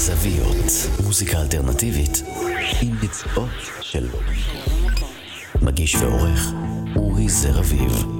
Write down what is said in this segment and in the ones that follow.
בזוויות. מוזיקה אלטרנטיבית עם ביצועות של מגיש ועורך אורי זר אביב.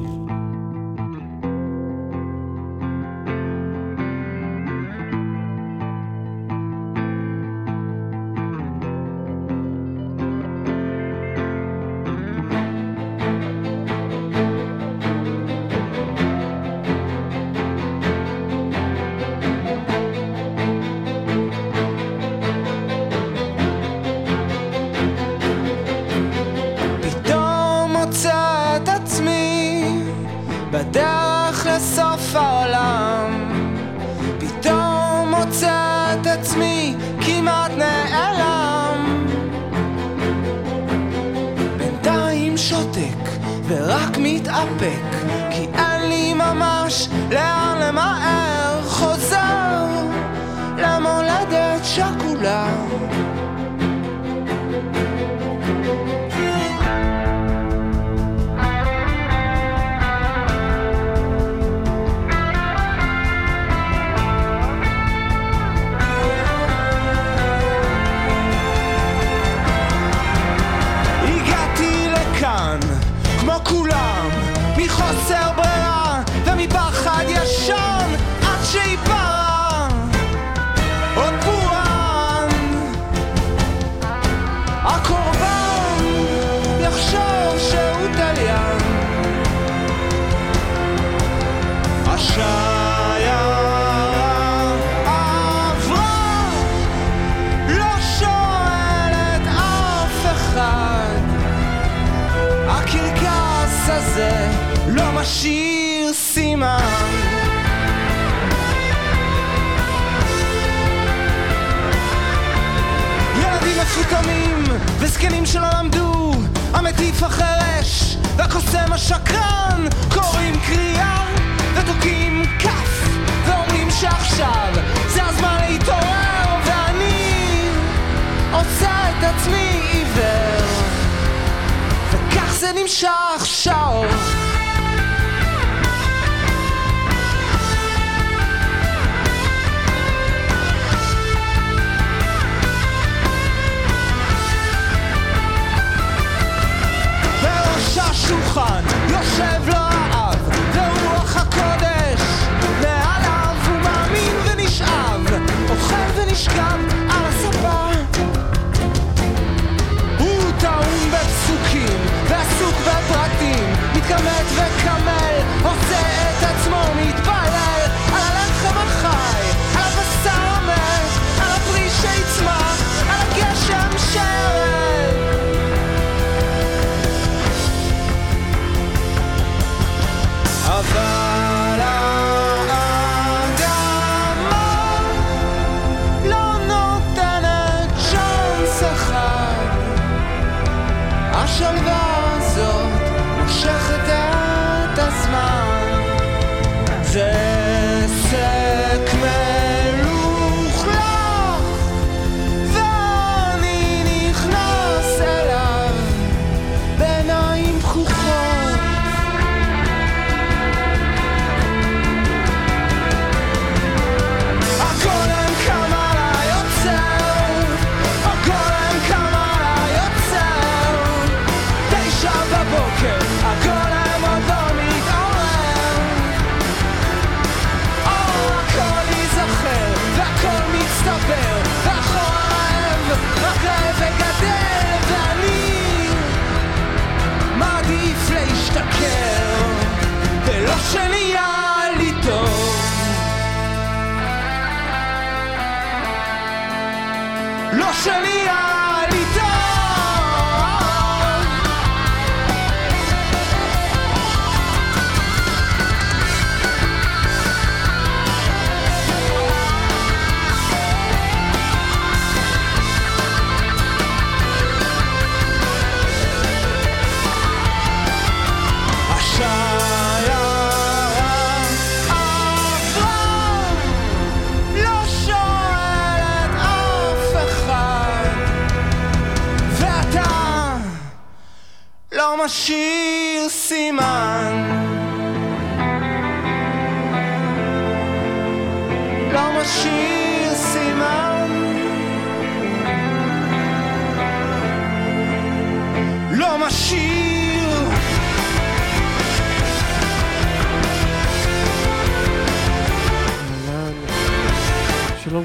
לכאן, כמו כולם, מחוסר ברירה ומפחד ישן, עד שייפרע עוד משאיר סימן. ילדים מפותמים וזקנים שלא למדו המטיף החרש והקוסם השקרן קוראים קריאה ותוקעים כף ואומרים שעכשיו זה הזמן להתעורר ואני עושה את עצמי עיוור. וכך זה נמשך שעות בראש השולחן יושב לו האב הקודש מעליו הוא מאמין ונשאב אוכל ונשכב על הספה. הוא טעון בפסוקים ועסוק בפרטים מתכמת וקמל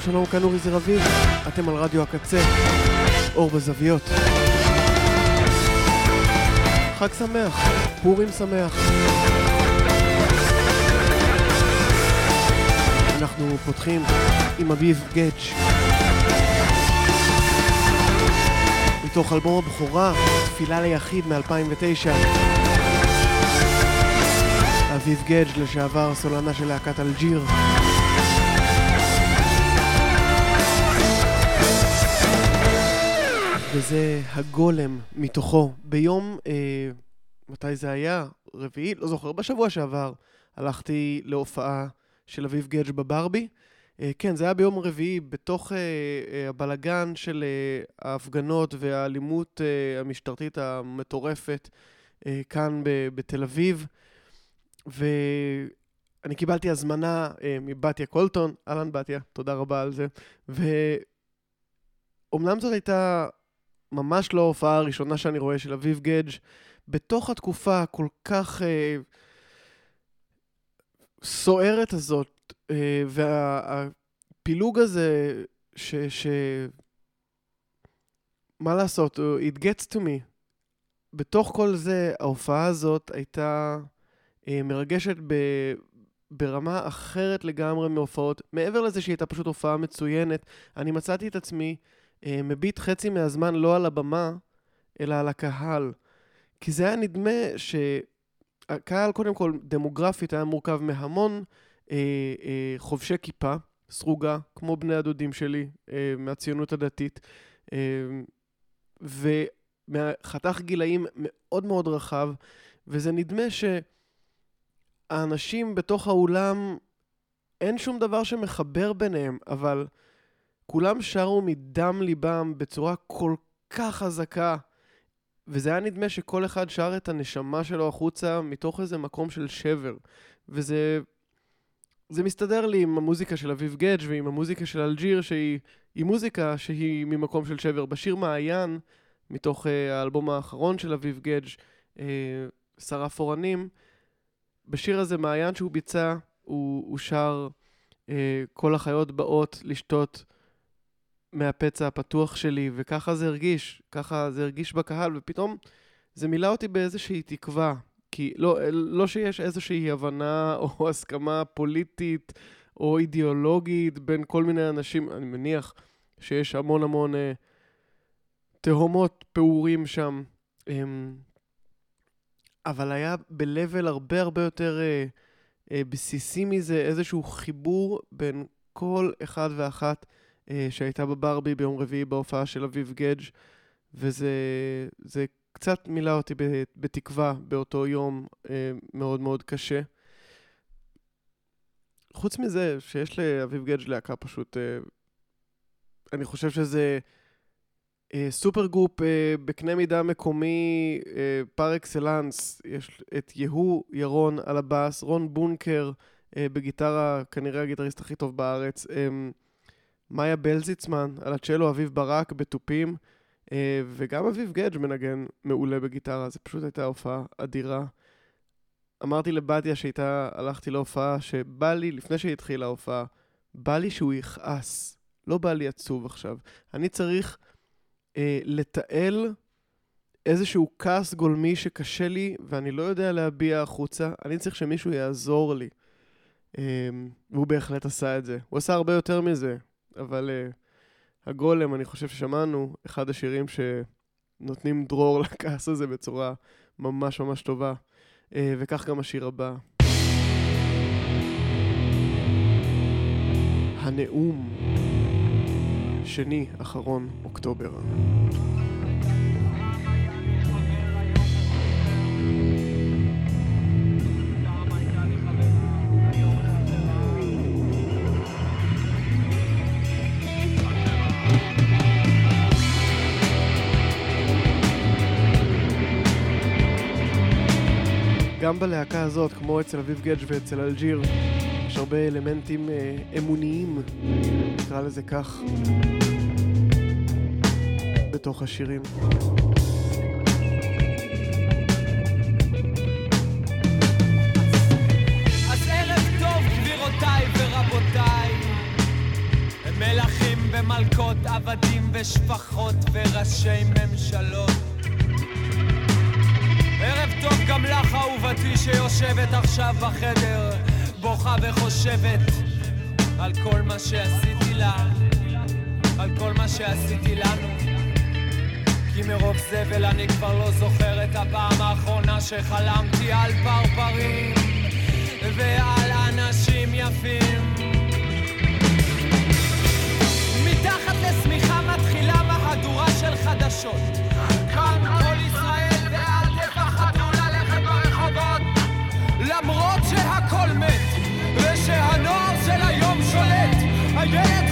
שלום כאן אורי זרביב, אתם על רדיו הקצה, אור בזוויות. חג שמח, פורים שמח. אנחנו פותחים עם אביב גדג' מתוך אלבום הבכורה, תפילה ליחיד מ-2009. אביב גדג' לשעבר סולנה של להקת אלג'יר. וזה הגולם מתוכו. ביום, אה, מתי זה היה? רביעי? לא זוכר, בשבוע שעבר הלכתי להופעה של אביב גדג' בברבי. אה, כן, זה היה ביום רביעי, בתוך אה, אה, הבלגן של אה, ההפגנות והאלימות אה, המשטרתית המטורפת אה, כאן ב- בתל אביב. ואני קיבלתי הזמנה אה, מבתיה קולטון, אהלן בתיה, תודה רבה על זה. ואומנם זאת הייתה ממש לא ההופעה הראשונה שאני רואה של אביב גדג' בתוך התקופה הכל כך אה, סוערת הזאת, אה, והפילוג הזה, ש... ש... מה לעשות, it gets to me. בתוך כל זה, ההופעה הזאת הייתה אה, מרגשת ב... ברמה אחרת לגמרי מהופעות. מעבר לזה שהיא הייתה פשוט הופעה מצוינת, אני מצאתי את עצמי מביט חצי מהזמן לא על הבמה, אלא על הקהל. כי זה היה נדמה שהקהל, קודם כל, דמוגרפית היה מורכב מהמון אה, אה, חובשי כיפה, סרוגה, כמו בני הדודים שלי אה, מהציונות הדתית, אה, ומחתך גילאים מאוד מאוד רחב, וזה נדמה שהאנשים בתוך האולם, אין שום דבר שמחבר ביניהם, אבל כולם שרו מדם ליבם בצורה כל כך חזקה, וזה היה נדמה שכל אחד שר את הנשמה שלו החוצה מתוך איזה מקום של שבר. וזה... זה מסתדר לי עם המוזיקה של אביב גדג' ועם המוזיקה של אלג'יר, שהיא מוזיקה שהיא ממקום של שבר. בשיר מעיין, מתוך uh, האלבום האחרון של אביב גדג', uh, שרף אורנים, בשיר הזה, מעיין שהוא ביצע, הוא, הוא שר uh, כל החיות באות לשתות מהפצע הפתוח שלי, וככה זה הרגיש, ככה זה הרגיש בקהל, ופתאום זה מילא אותי באיזושהי תקווה. כי לא, לא שיש איזושהי הבנה או הסכמה פוליטית או אידיאולוגית בין כל מיני אנשים, אני מניח שיש המון המון אה, תהומות פעורים שם, אה, אבל היה ב-level הרבה הרבה יותר אה, אה, בסיסי מזה, איזשהו חיבור בין כל אחד ואחת שהייתה בברבי ביום רביעי בהופעה של אביב גדג' וזה זה קצת מילא אותי בתקווה באותו יום אה, מאוד מאוד קשה. חוץ מזה שיש לאביב גדג' להקה פשוט, אה, אני חושב שזה supergroup בקנה מידה מקומי par excellence, יש את יהוא ירון על הבאס, רון בונקר בגיטרה, כנראה הגיטריסט הכי טוב בארץ. מאיה בלזיצמן על הצ'לו, אביב ברק בתופים, אה, וגם אביב גדג' מנגן מעולה בגיטרה, זו פשוט הייתה הופעה אדירה. אמרתי לבתיה שאיתה הלכתי להופעה, שבא לי, לפני שהתחילה ההופעה, בא לי שהוא יכעס, לא בא לי עצוב עכשיו. אני צריך אה, לתעל איזשהו כעס גולמי שקשה לי ואני לא יודע להביע החוצה, אני צריך שמישהו יעזור לי. אה, והוא בהחלט עשה את זה. הוא עשה הרבה יותר מזה. אבל uh, הגולם, אני חושב ששמענו, אחד השירים שנותנים דרור לכעס הזה בצורה ממש ממש טובה, uh, וכך גם השיר הבא. הנאום, שני, אחרון, אוקטובר. גם בלהקה הזאת, כמו אצל אביב גדג' ואצל אלג'יר, יש הרבה אלמנטים אה, אמוניים, נקרא לזה כך, בתוך השירים. מלכים ומלכות, עבדים ושפחות וראשי ממשלות ערב טוב גם לך אהובתי שיושבת עכשיו בחדר בוכה וחושבת על כל מה שעשיתי לה על כל מה שעשיתי לנו. כי מרוב זבל אני כבר לא זוכר את הפעם האחרונה שחלמתי על פרפרים ועל אנשים יפים. מתחת לשמיכה מתחילה מהדורה של חדשות. yeah.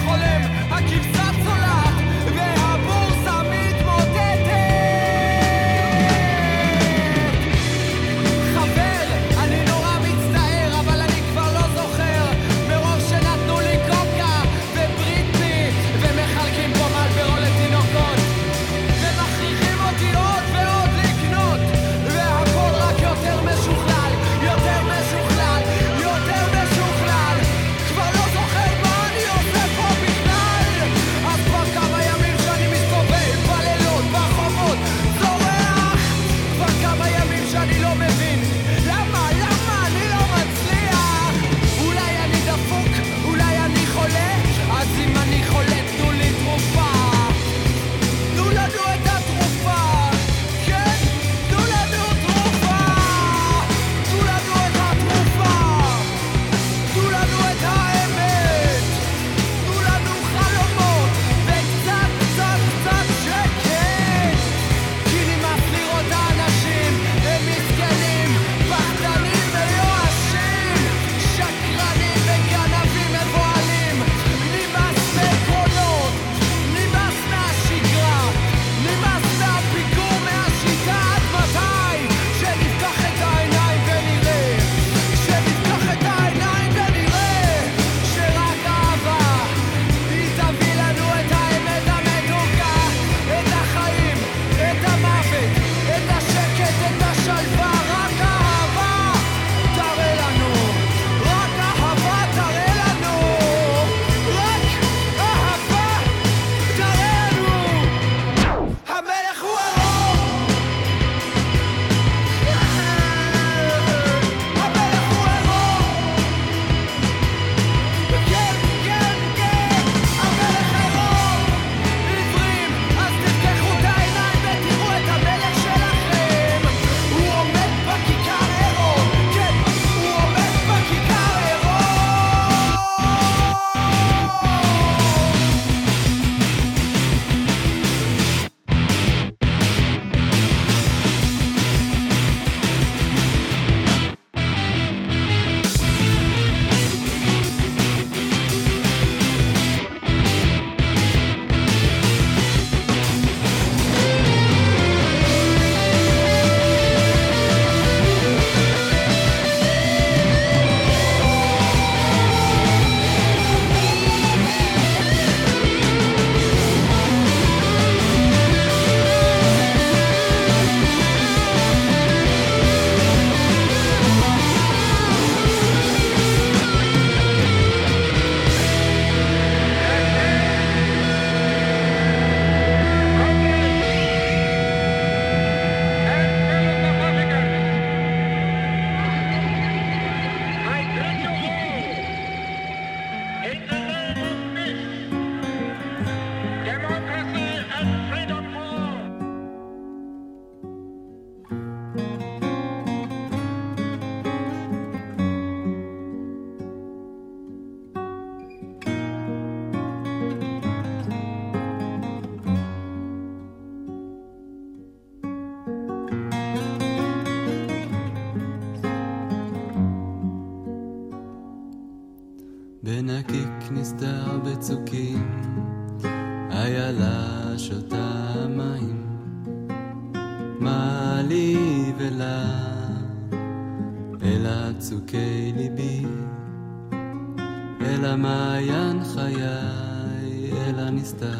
אל הנסתר.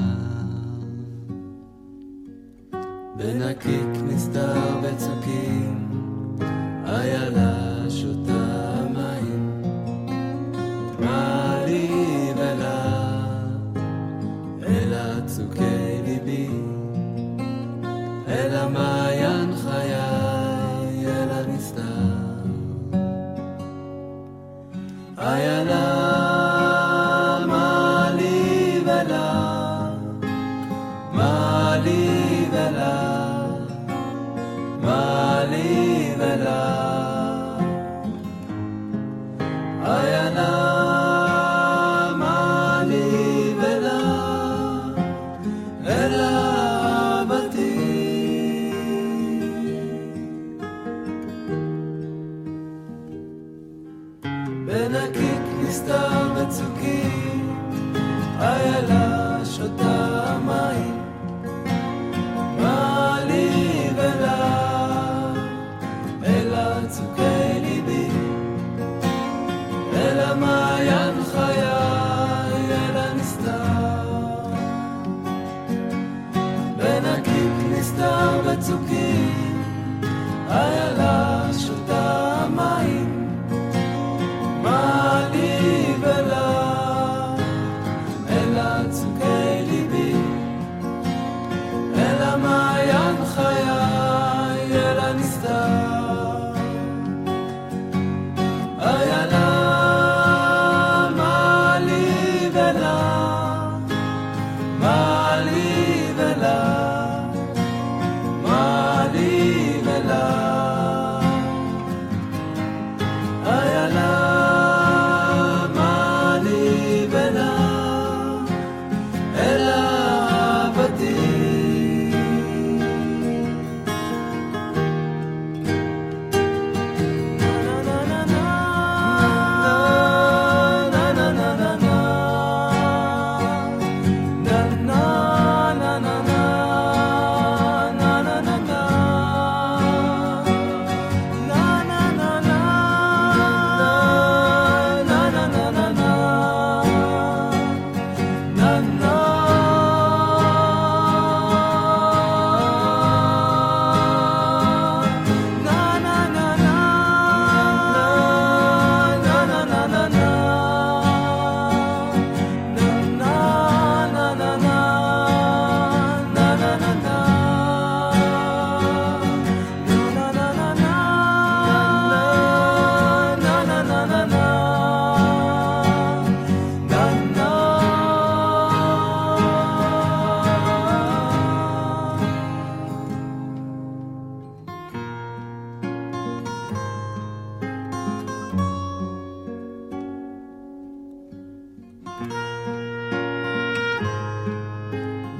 בנקיק נסתר בצוקים, איילה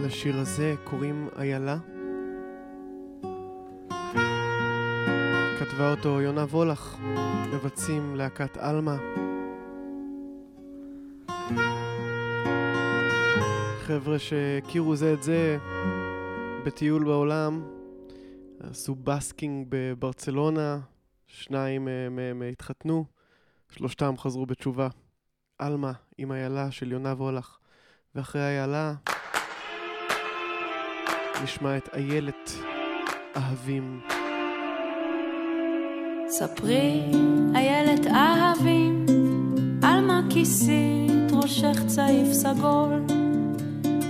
לשיר הזה קוראים איילה. כתבה אותו יונה וולך, מבצעים להקת עלמה. חבר'ה שהכירו זה את זה בטיול בעולם, עשו בסקינג בברצלונה, שניים מהם התחתנו, שלושתם חזרו בתשובה. עלמה עם איילה של יונה וולך, ואחרי איילה נשמע את איילת אהבים. ספרי, איילת אהבים, על מה כיסית ראשך צעיף סגול,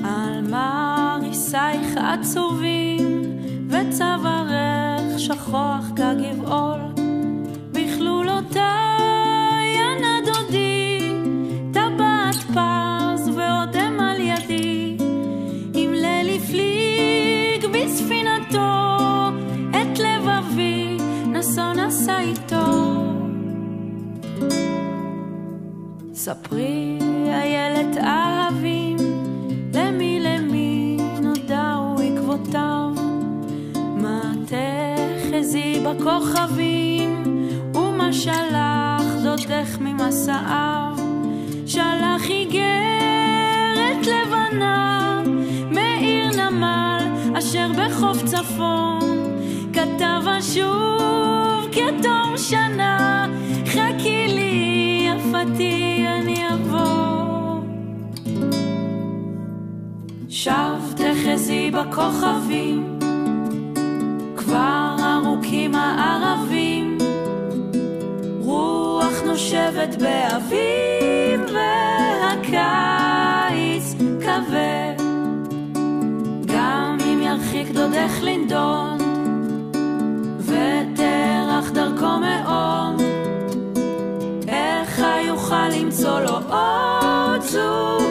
על מה ריסייך עצובים, וצווארך שכוח כגבעול, ספרי, איילת אהבים, למי למי נודעו עקבותיו, מה תחזי בכוכבים, ומה שלח דודך ממסעיו, שלח איגרת לבנה, מעיר נמל אשר בחוף צפון, כתב אשוב כתום שנה, חכי לי יפתי שב תחזי בכוכבים, כבר ארוכים הערבים, רוח נושבת באביב והקיץ כבד. גם אם ירחיק דודך לנדון, ותרח דרכו מאוד, איך יוכל למצוא לו עוד זוג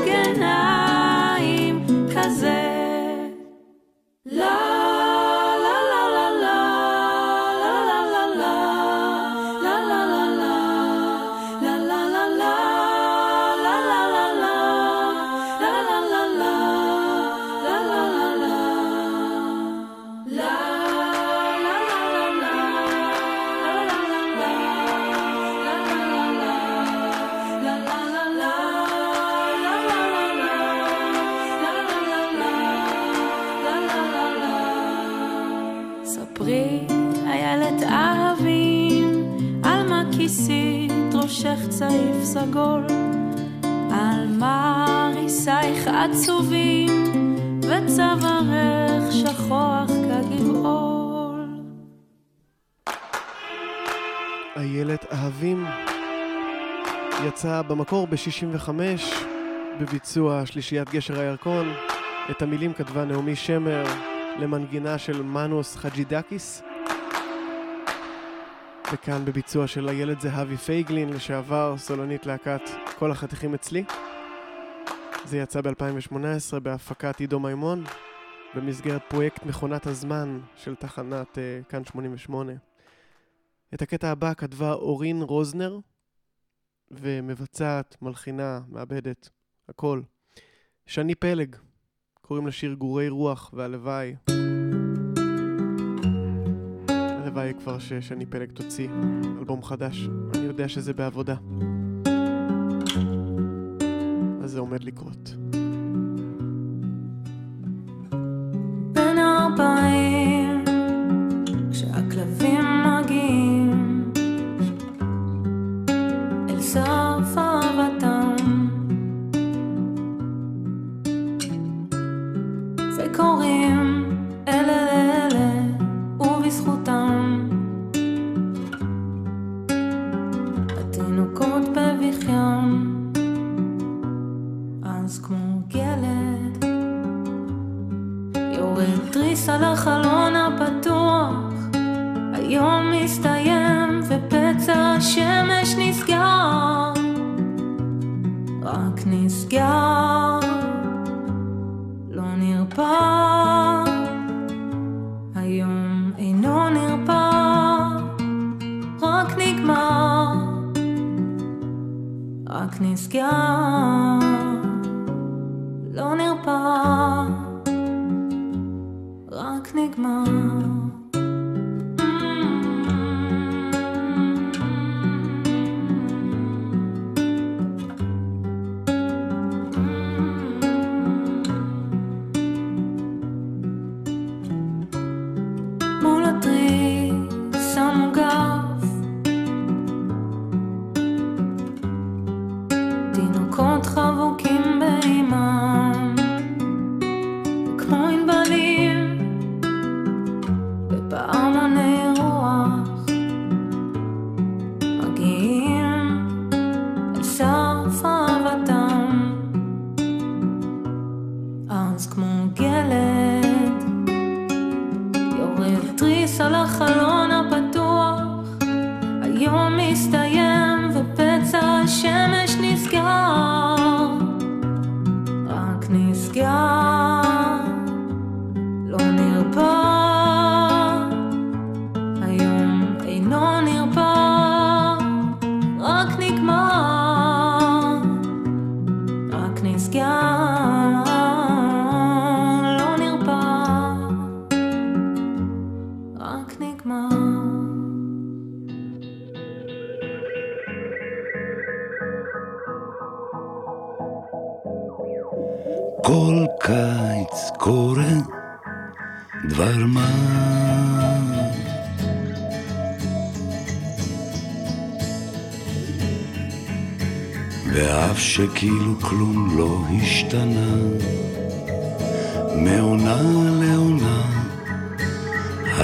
עצובים, וצווארך שכוח כגבעול. איילת אהבים יצא במקור ב-65 בביצוע שלישיית גשר הירקון. את המילים כתבה נעמי שמר למנגינה של מנוס חג'ידקיס. וכאן בביצוע של איילת זהבי פייגלין, לשעבר סולנית להקת כל החתיכים אצלי. זה יצא ב-2018 בהפקת עידו מימון, במסגרת פרויקט מכונת הזמן של תחנת uh, כאן 88. את הקטע הבא כתבה אורין רוזנר, ומבצעת, מלחינה, מעבדת, הכל. שני פלג, קוראים לשיר גורי רוח, והלוואי. הלוואי כבר ששני פלג תוציא אלבום חדש. אני יודע שזה בעבודה. הזה עומד לקרות. בין ארבעים, כשהכלבים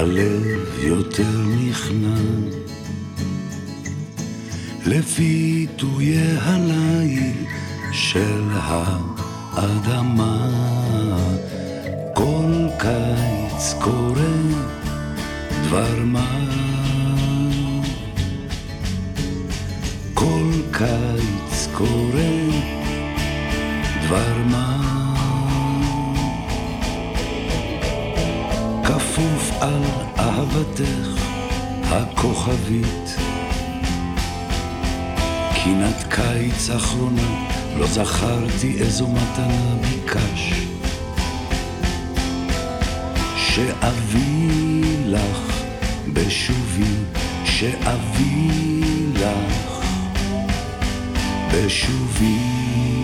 הלב יותר נכנע. לפי טויי הליל של האדמה, כל קיץ קורה דבר מה. כל קיץ קורה דבר מה. אהבתך הכוכבית, קינת קיץ אחרונה, לא זכרתי איזו מתנה ביקש. שאביא לך בשובי, שאביא לך בשובי.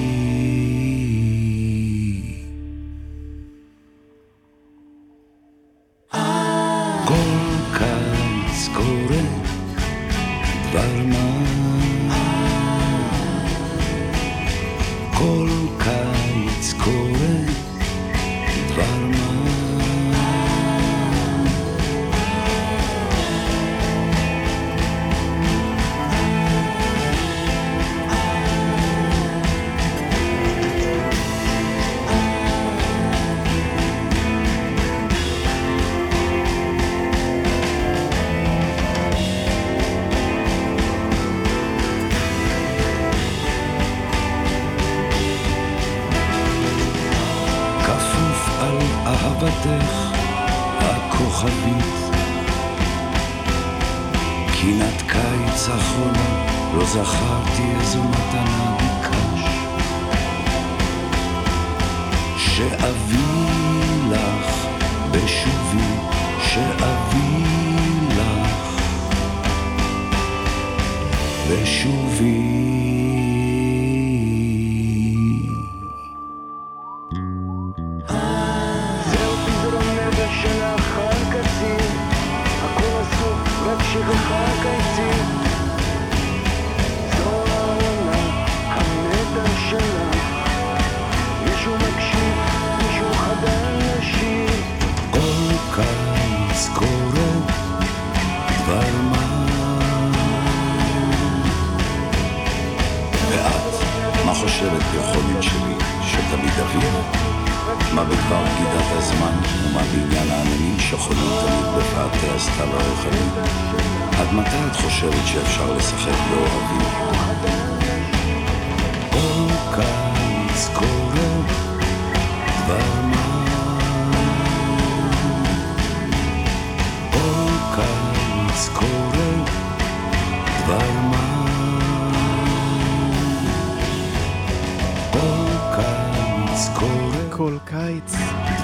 ואת, מה חושבת ביכולת שלי, שתמיד אביא? מה בדבר גידת הזמן, ומה בעניין העננים שחונים תמיד בפאתי הסתיו הרחבים? עד מתי את חושבת שאפשר לשחק באוהבים? כל קיץ קורה דבר מה. כל קיץ קורה דבר מה. כל קיץ.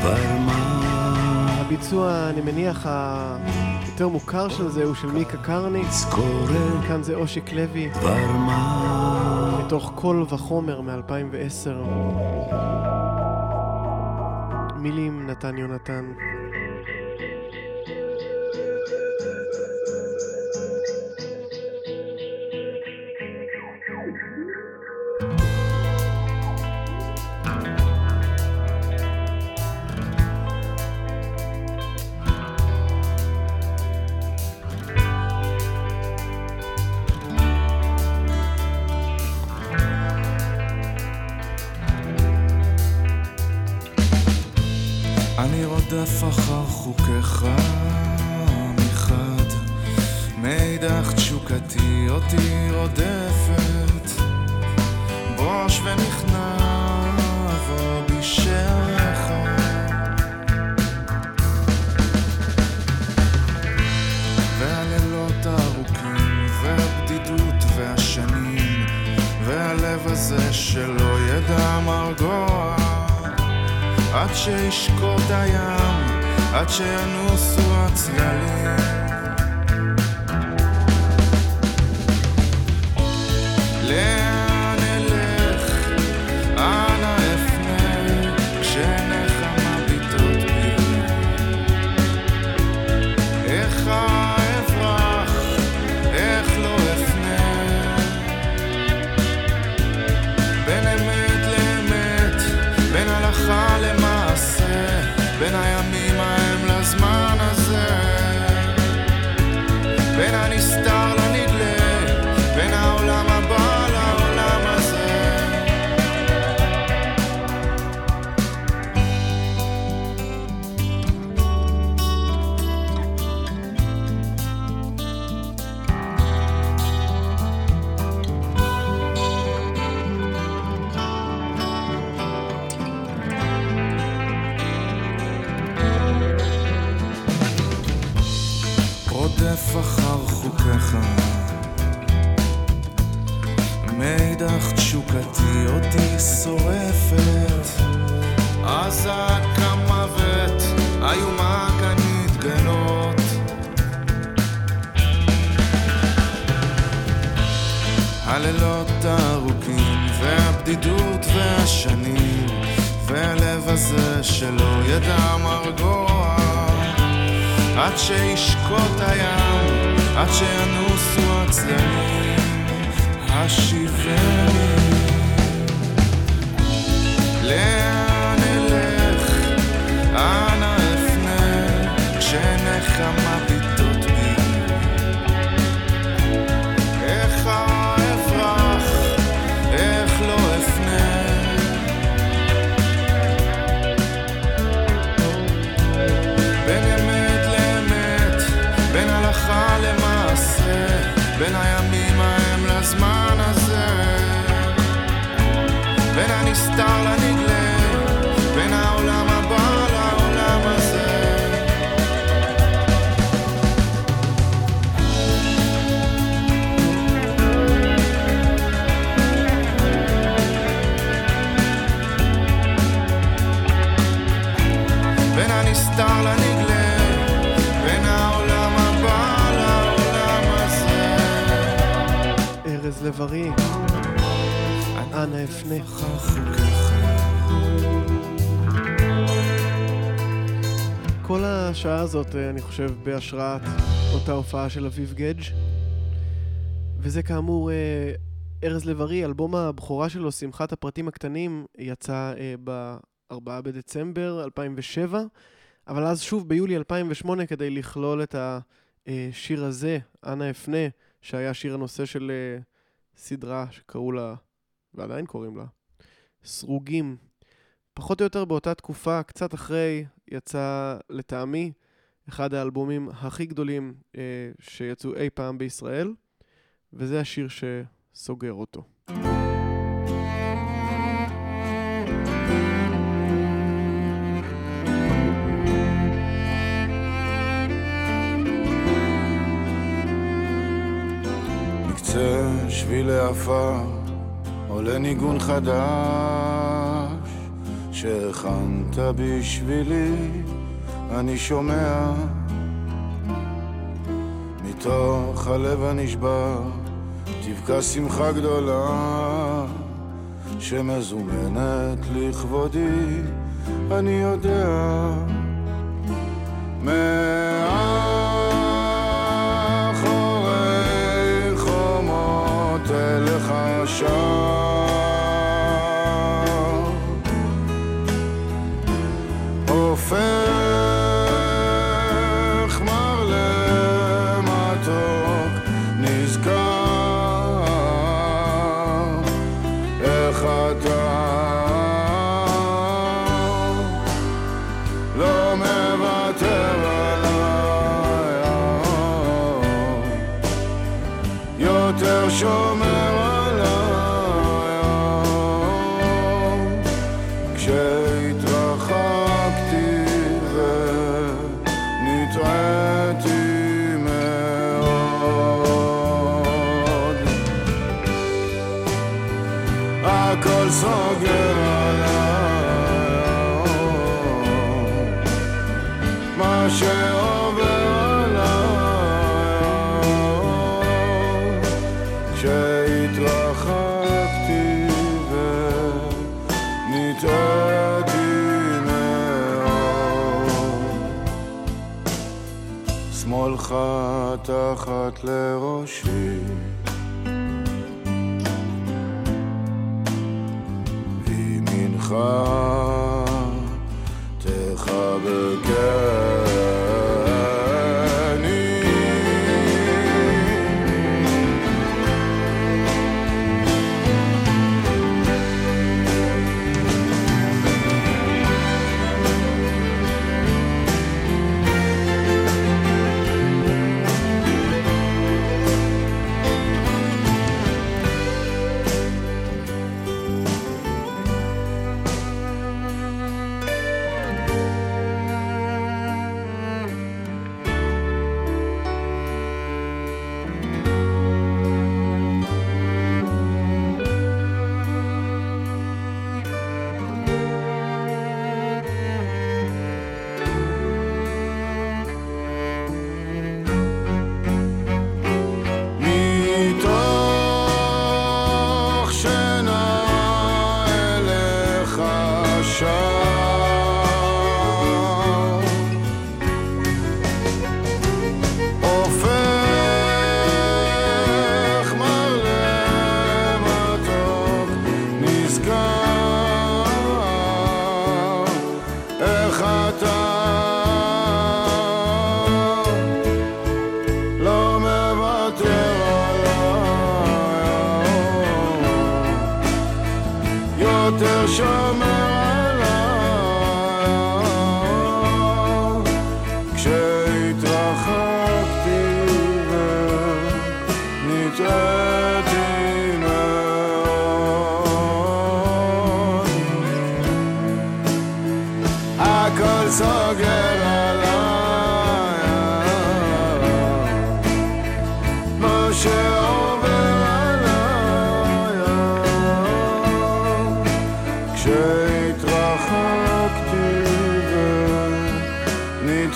דבר מה. הביצוע, אני מניח, היותר מוכר של זה הוא של מיקה קרני. כאן זה אושיק לוי, דבר מה. מתוך קול וחומר מ-2010. מילים נתן יונתן. עד שינוסו הצללים. לאן שורפת, אזעק המוות, איומה כאן. הלילות הארוכים והבדידות והשנים והלב הזה שלא ידע מרגוע עד שישקוט הים, עד שינוסו הצדדים השיבני לאן אלך, אנה אפנה, כשנחמה לב-ארי, אנא אפנה. כל השעה הזאת, אה, אני חושב, בהשראת אותה הופעה של אביב גדג'. וזה כאמור אה, ארז לב-ארי, אלבום הבכורה שלו, שמחת הפרטים הקטנים, יצא אה, ב-4 בדצמבר 2007, אבל אז שוב ביולי 2008 כדי לכלול את השיר הזה, אנא אפנה, שהיה שיר הנושא של סדרה שקראו לה, ועדיין קוראים לה, סרוגים. פחות או יותר באותה תקופה, קצת אחרי, יצא לטעמי אחד האלבומים הכי גדולים אה, שיצאו אי פעם בישראל, וזה השיר שסוגר אותו. מקצה שבילי עפר עולה ניגון חדש. שהכנת בשבילי אני שומע. מתוך הלב הנשבר תבקע שמחה גדולה. שמזומנת לכבודי אני יודע. מאחורי show. תחת לראשי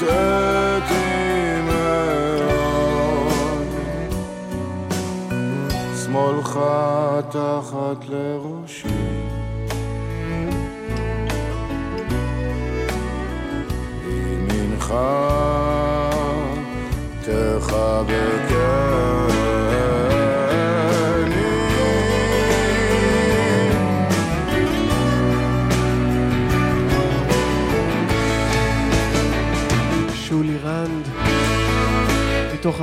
ונטעתי מאוד תחת לראשי. ימינך תחבקני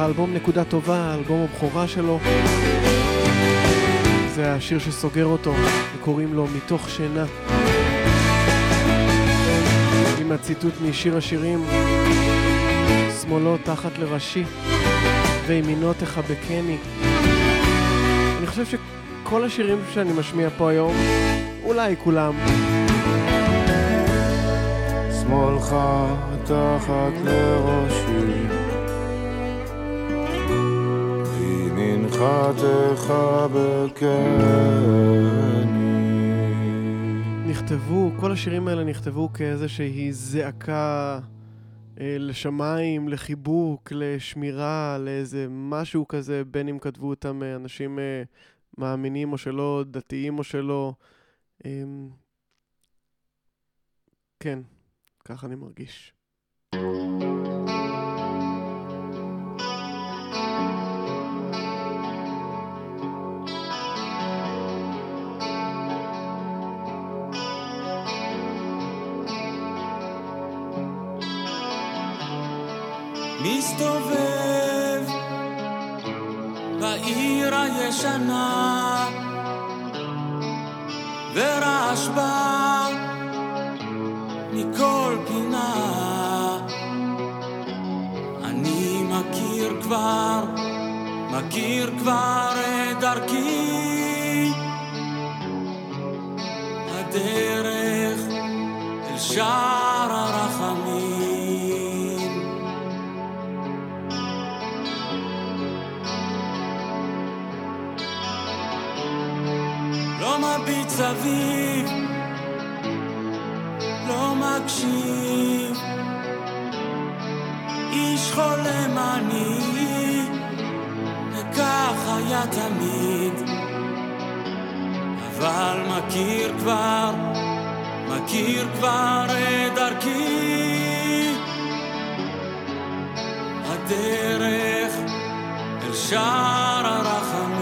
האלבום נקודה טובה, האלבום הבכורה שלו. זה השיר שסוגר אותו, וקוראים לו מתוך שינה. עם הציטוט משיר השירים, שמאלו תחת לראשי, וימינו תחבקני. אני חושב שכל השירים שאני משמיע פה היום, אולי כולם, שמאלך תחת לראשי ימינך תחבקני נכתבו, כל השירים האלה נכתבו כאיזושהי זעקה אה, לשמיים, לחיבוק, לשמירה, לאיזה משהו כזה, בין אם כתבו אותם אה, אנשים אה, מאמינים או שלא, דתיים או שלא. אה, כן, ככה אני מרגיש. מסתובב בעיר הישנה. ורעש בא מכל פינה. אני מכיר כבר, מכיר כבר את דרכי. הדרך אל שער מביט סביב, לא מקשיב. איש חולם אני, וכך היה תמיד. אבל מכיר כבר, מכיר כבר את דרכי. הדרך אל שער הרחמים.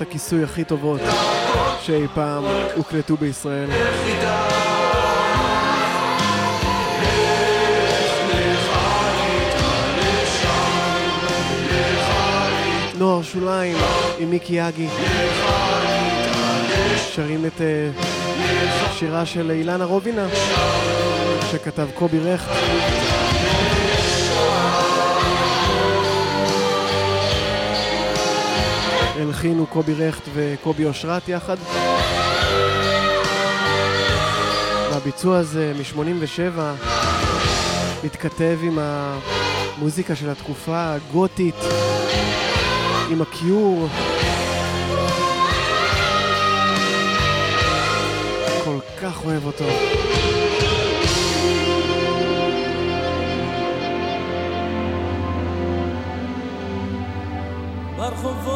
גרסאות הכיסוי הכי טובות שאי פעם הוקלטו בישראל. נוער שוליים עם מיקי יגי שרים את אה, שירה של אילנה רובינה שכתב קובי רכט הלחינו קובי רכט וקובי אושרת יחד. והביצוע הזה מ-87 מתכתב עם המוזיקה של התקופה הגותית, עם הקיור. כל כך אוהב אותו. ברחובות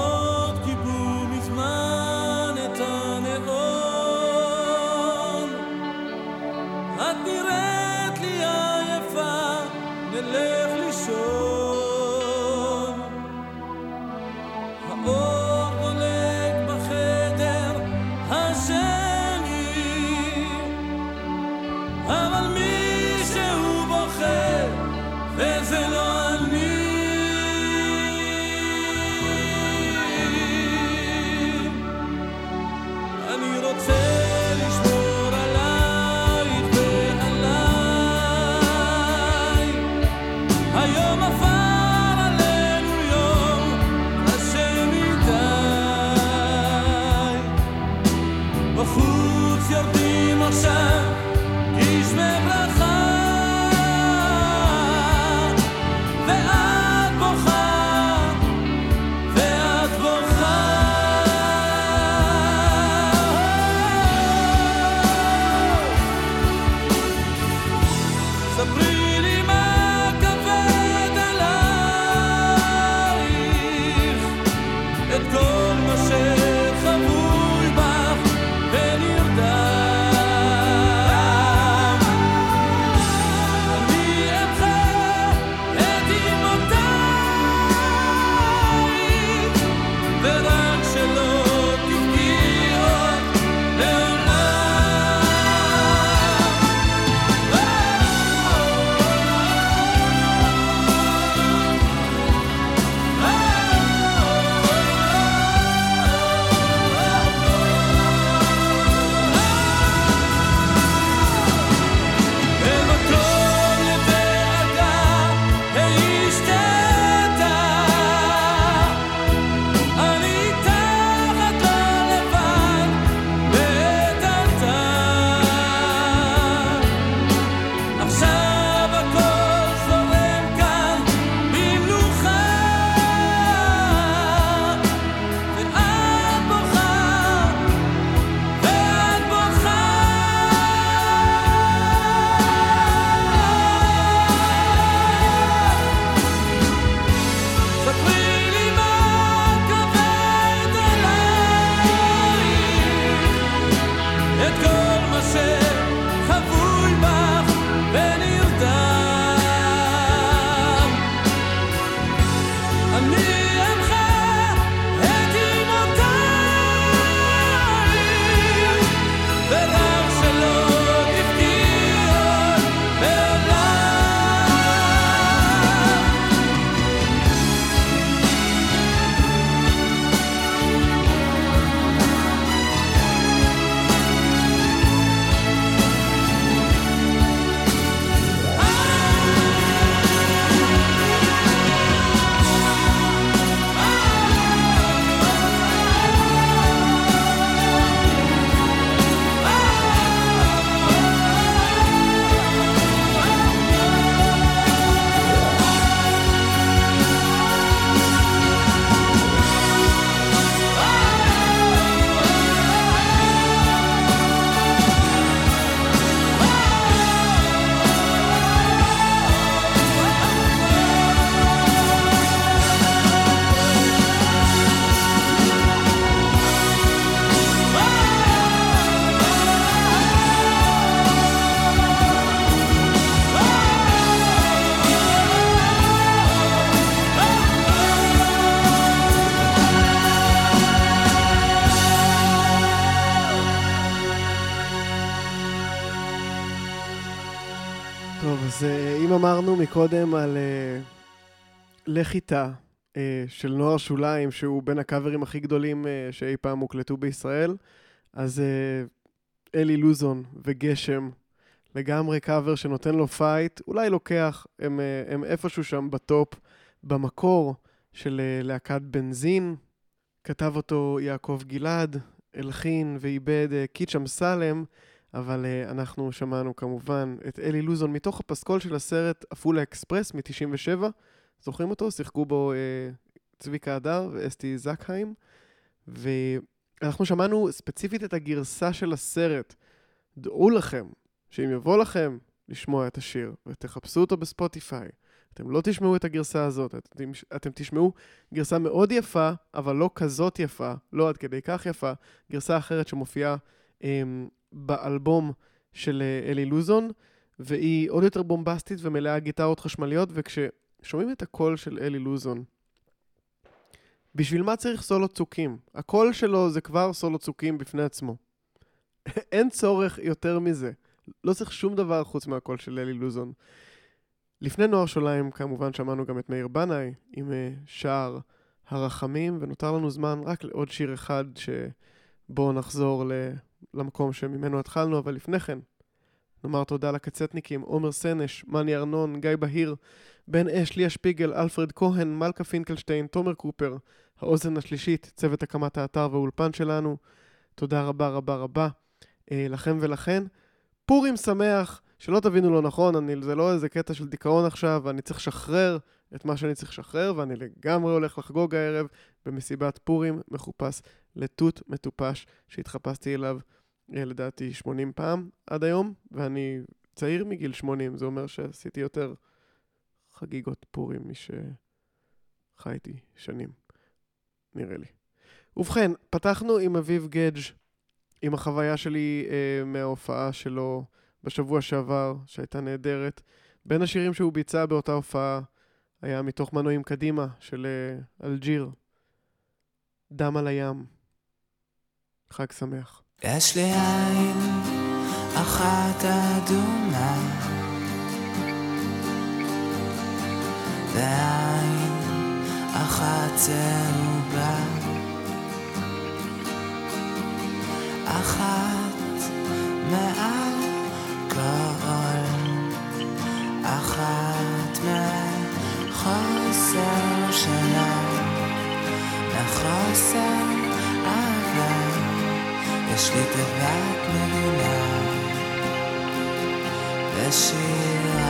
מקודם על אה, לך אה, של נוער שוליים, שהוא בין הקאברים הכי גדולים אה, שאי פעם הוקלטו בישראל, אז אה, אלי לוזון וגשם, לגמרי קאבר שנותן לו פייט, אולי לוקח, הם, אה, הם איפשהו שם בטופ, במקור של אה, להקת בנזין, כתב אותו יעקב גלעד, הלחין ועיבד אה, קיץ' אמסלם, אבל uh, אנחנו שמענו כמובן את אלי לוזון מתוך הפסקול של הסרט עפולה אקספרס מ-97. זוכרים אותו? שיחקו בו uh, צביקה הדר ואסתי זקהיים. ואנחנו שמענו ספציפית את הגרסה של הסרט. דעו לכם שאם יבוא לכם לשמוע את השיר ותחפשו אותו בספוטיפיי, אתם לא תשמעו את הגרסה הזאת, אתם, אתם תשמעו גרסה מאוד יפה, אבל לא כזאת יפה, לא עד כדי כך יפה, גרסה אחרת שמופיעה um, באלבום של אה, אלי לוזון, והיא עוד יותר בומבסטית ומלאה גיטרות חשמליות, וכששומעים את הקול של אלי לוזון, בשביל מה צריך סולו צוקים? הקול שלו זה כבר סולו צוקים בפני עצמו. אין צורך יותר מזה. לא צריך שום דבר חוץ מהקול של אלי לוזון. לפני נוער שוליים, כמובן, שמענו גם את מאיר בנאי עם uh, שער הרחמים, ונותר לנו זמן רק לעוד שיר אחד שבואו נחזור ל... למקום שממנו התחלנו, אבל לפני כן, נאמר תודה לקצטניקים, עומר סנש, מני ארנון, גיא בהיר, בן אש, ליה שפיגל, אלפרד כהן, מלכה פינקלשטיין, תומר קופר, האוזן השלישית, צוות הקמת האתר והאולפן שלנו. תודה רבה רבה רבה אה, לכם ולכן. פורים שמח, שלא תבינו לא נכון, אני, זה לא איזה קטע של דיכאון עכשיו, אני צריך לשחרר את מה שאני צריך לשחרר, ואני לגמרי הולך לחגוג הערב במסיבת פורים מחופש לתות מטופש שהתחפשתי אליו אה, לדעתי 80 פעם עד היום, ואני צעיר מגיל 80, זה אומר שעשיתי יותר חגיגות פורים משחייתי שנים, נראה לי. ובכן, פתחנו עם אביב גדג' עם החוויה שלי אה, מההופעה שלו בשבוע שעבר, שהייתה נהדרת. בין השירים שהוא ביצע באותה הופעה היה מתוך מנועים קדימה של אה, אלג'יר, דם על הים. חג שמח. יש לי עין אחת אדומה ועין אחת צהובה אחת מעל כל אחת מחוסר שלה מחוסר אהבה Jeg slipper hverken af. Hvad siger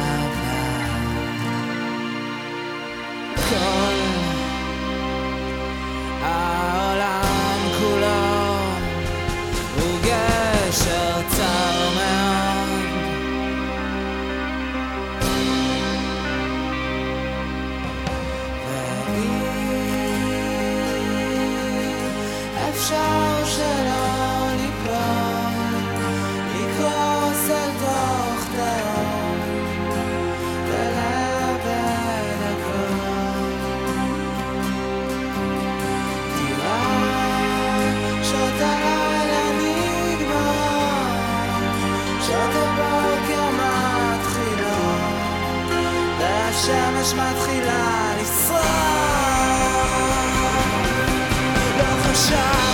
לא